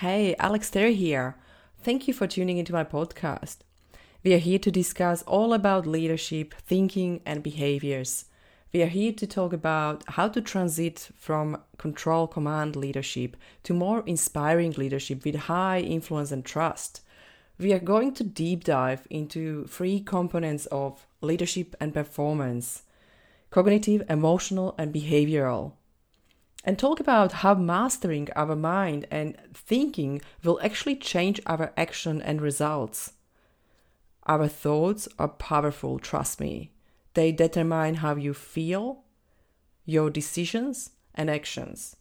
Hey, Alex Terry here. Thank you for tuning into my podcast. We are here to discuss all about leadership, thinking, and behaviors. We are here to talk about how to transit from control command leadership to more inspiring leadership with high influence and trust. We are going to deep dive into three components of leadership and performance cognitive, emotional, and behavioral and talk about how mastering our mind and thinking will actually change our action and results. Our thoughts are powerful, trust me. They determine how you feel, your decisions, and actions.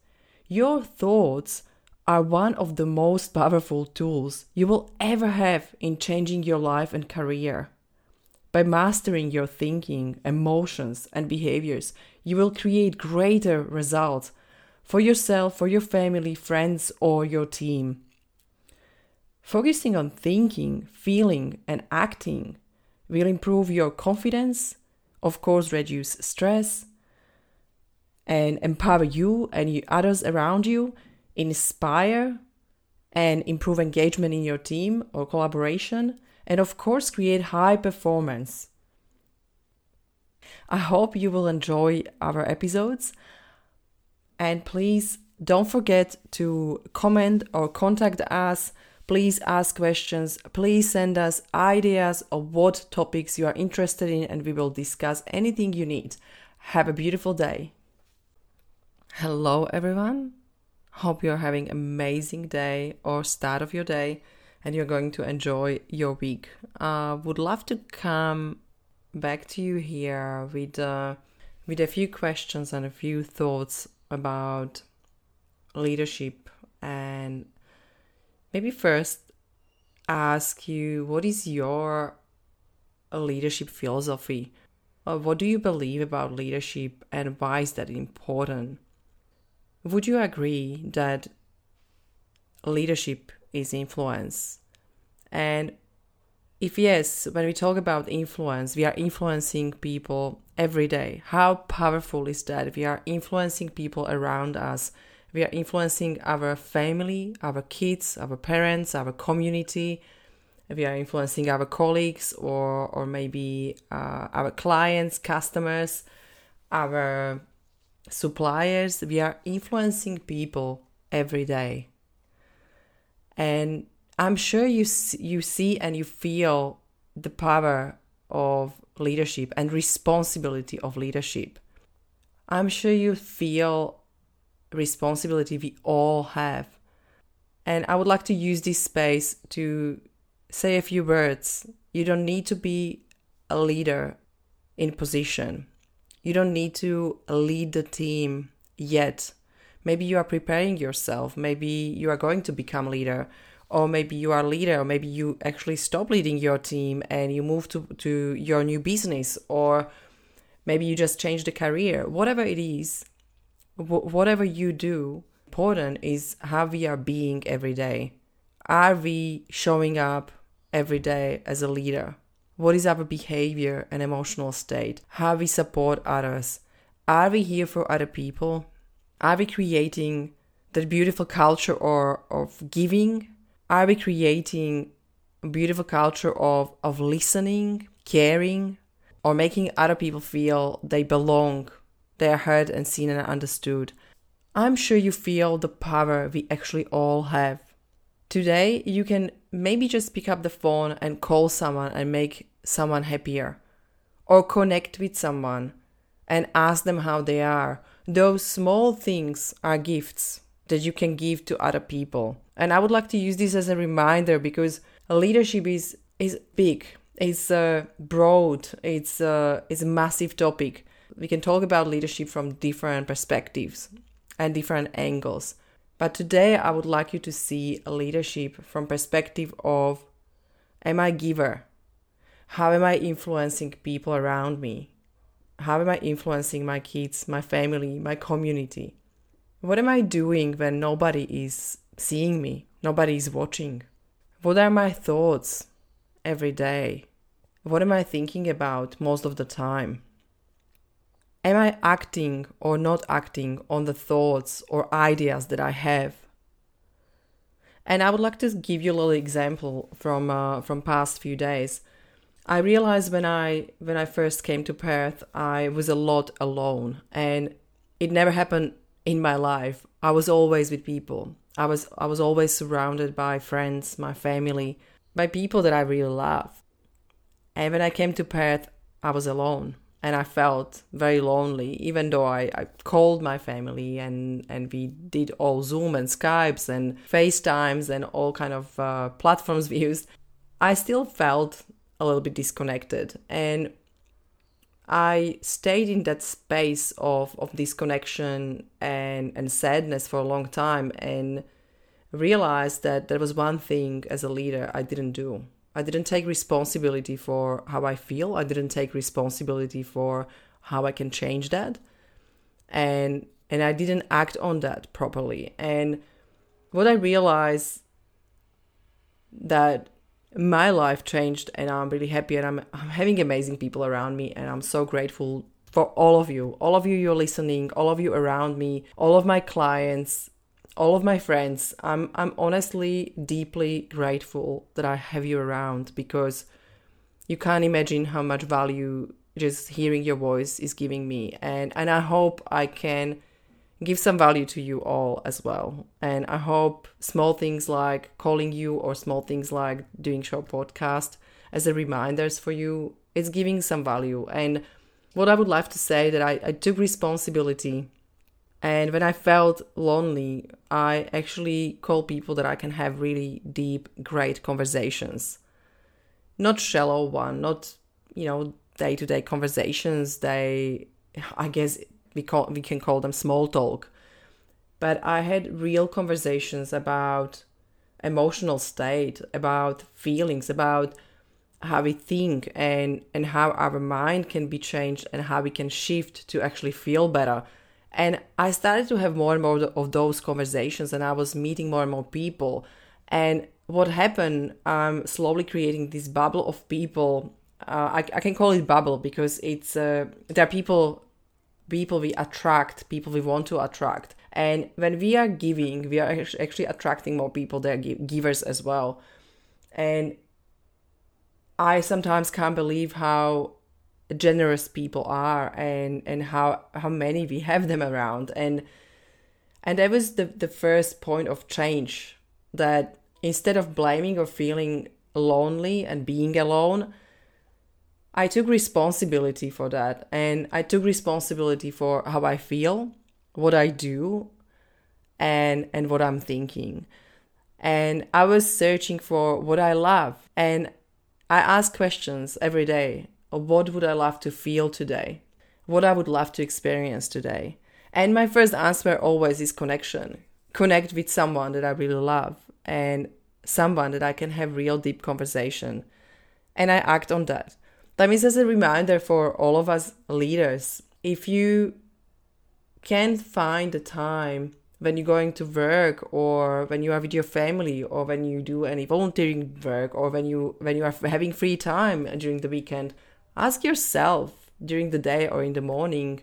Your thoughts are one of the most powerful tools you will ever have in changing your life and career. By mastering your thinking, emotions, and behaviors, you will create greater results for yourself, for your family, friends, or your team. Focusing on thinking, feeling, and acting will improve your confidence, of course, reduce stress, and empower you and others around you, inspire and improve engagement in your team or collaboration, and of course, create high performance. I hope you will enjoy our episodes. And please don't forget to comment or contact us. Please ask questions. Please send us ideas of what topics you are interested in, and we will discuss anything you need. Have a beautiful day. Hello, everyone. Hope you're having amazing day or start of your day and you're going to enjoy your week. Uh, would love to come back to you here with uh, with a few questions and a few thoughts about leadership and maybe first ask you what is your leadership philosophy? Uh, what do you believe about leadership and why is that important? Would you agree that leadership is influence? And if yes, when we talk about influence, we are influencing people every day. How powerful is that? We are influencing people around us. We are influencing our family, our kids, our parents, our community. We are influencing our colleagues or, or maybe uh, our clients, customers, our suppliers. We are influencing people every day. And I'm sure you you see and you feel the power of leadership and responsibility of leadership. I'm sure you feel responsibility we all have. And I would like to use this space to say a few words. You don't need to be a leader in position. You don't need to lead the team yet. Maybe you are preparing yourself. Maybe you are going to become a leader or maybe you are a leader or maybe you actually stop leading your team and you move to, to your new business or maybe you just change the career. Whatever it is whatever you do important is how we are being every day. Are we showing up every day as a leader? What is our behavior and emotional state? How we support others? Are we here for other people? Are we creating that beautiful culture or of giving are we creating a beautiful culture of, of listening, caring, or making other people feel they belong, they are heard and seen and understood? I'm sure you feel the power we actually all have. Today, you can maybe just pick up the phone and call someone and make someone happier, or connect with someone and ask them how they are. Those small things are gifts that you can give to other people. And I would like to use this as a reminder because leadership is is big. It's uh, broad. It's uh, it's a massive topic. We can talk about leadership from different perspectives and different angles. But today I would like you to see leadership from perspective of am I giver? How am I influencing people around me? How am I influencing my kids, my family, my community? What am I doing when nobody is seeing me? Nobody is watching? What are my thoughts every day? What am I thinking about most of the time? Am I acting or not acting on the thoughts or ideas that I have? And I would like to give you a little example from uh, from past few days. I realized when I when I first came to Perth, I was a lot alone, and it never happened in my life. I was always with people. I was I was always surrounded by friends, my family, by people that I really love. And when I came to Perth, I was alone and I felt very lonely, even though I, I called my family and, and we did all Zoom and Skypes and FaceTimes and all kind of uh, platforms we used. I still felt a little bit disconnected and I stayed in that space of, of disconnection and, and sadness for a long time and realized that there was one thing as a leader I didn't do. I didn't take responsibility for how I feel. I didn't take responsibility for how I can change that. And and I didn't act on that properly. And what I realized that my life changed and I'm really happy and I'm, I'm having amazing people around me and I'm so grateful for all of you. All of you you're listening, all of you around me, all of my clients, all of my friends. I'm I'm honestly deeply grateful that I have you around because you can't imagine how much value just hearing your voice is giving me and and I hope I can give some value to you all as well. And I hope small things like calling you or small things like doing short podcast as a reminders for you, it's giving some value. And what I would like to say that I, I took responsibility and when I felt lonely, I actually call people that I can have really deep, great conversations. Not shallow one, not, you know, day to day conversations. They, I guess we, call, we can call them small talk. But I had real conversations about emotional state, about feelings, about how we think and, and how our mind can be changed and how we can shift to actually feel better and I started to have more and more of those conversations, and I was meeting more and more people. And what happened, I'm slowly creating this bubble of people. Uh, I, I, can call it bubble because it's uh, there are people, people we attract, people we want to attract. And when we are giving, we are actually attracting more people. They're givers as well. And I sometimes can't believe how generous people are and and how how many we have them around and and that was the the first point of change that instead of blaming or feeling lonely and being alone i took responsibility for that and i took responsibility for how i feel what i do and and what i'm thinking and i was searching for what i love and i ask questions every day what would I love to feel today? What I would love to experience today? And my first answer always is connection. Connect with someone that I really love and someone that I can have real deep conversation. And I act on that. That means as a reminder for all of us leaders, if you can't find the time when you're going to work or when you are with your family or when you do any volunteering work or when you when you are having free time during the weekend ask yourself during the day or in the morning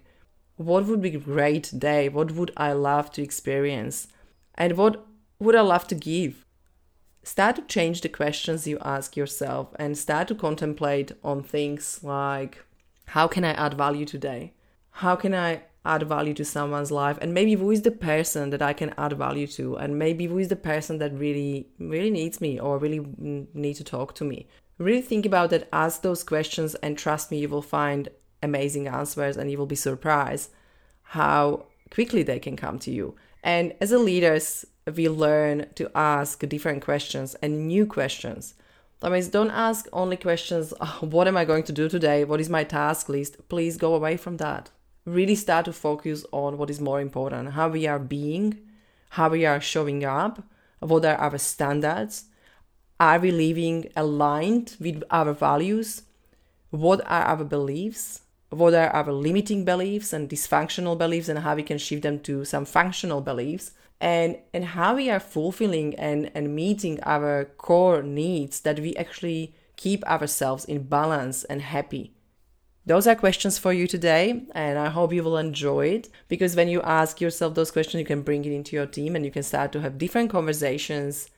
what would be a great day? What would I love to experience? And what would I love to give? Start to change the questions you ask yourself and start to contemplate on things like how can I add value today? How can I add value to someone's life? And maybe who is the person that I can add value to? And maybe who is the person that really, really needs me or really need to talk to me? Really think about it, ask those questions, and trust me, you will find amazing answers and you will be surprised how quickly they can come to you. And as a leaders, we learn to ask different questions and new questions. That means don't ask only questions, oh, what am I going to do today? What is my task list? Please go away from that. Really start to focus on what is more important, how we are being, how we are showing up, what are our standards, are we living aligned with our values? What are our beliefs? What are our limiting beliefs and dysfunctional beliefs, and how we can shift them to some functional beliefs? And, and how we are fulfilling and, and meeting our core needs that we actually keep ourselves in balance and happy. Those are questions for you today, and I hope you will enjoy it because when you ask yourself those questions, you can bring it into your team and you can start to have different conversations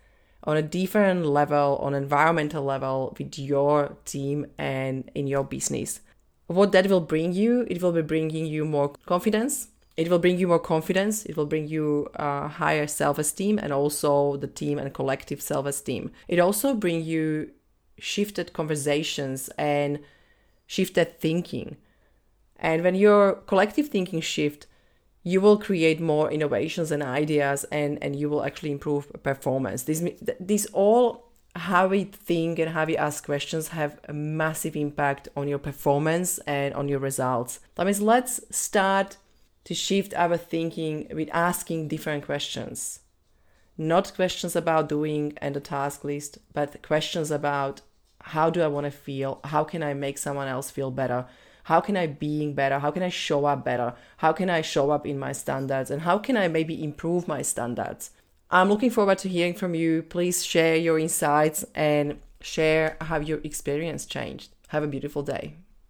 on a different level, on environmental level with your team and in your business. What that will bring you, it will be bringing you more confidence. It will bring you more confidence. It will bring you uh, higher self-esteem and also the team and collective self-esteem. It also bring you shifted conversations and shifted thinking. And when your collective thinking shift, you will create more innovations and ideas and, and you will actually improve performance. This, this all how we think and how we ask questions have a massive impact on your performance and on your results. That means let's start to shift our thinking with asking different questions. Not questions about doing and a task list, but questions about how do I want to feel? How can I make someone else feel better? How can I being better? How can I show up better? How can I show up in my standards? And how can I maybe improve my standards? I'm looking forward to hearing from you. Please share your insights and share how your experience changed. Have a beautiful day.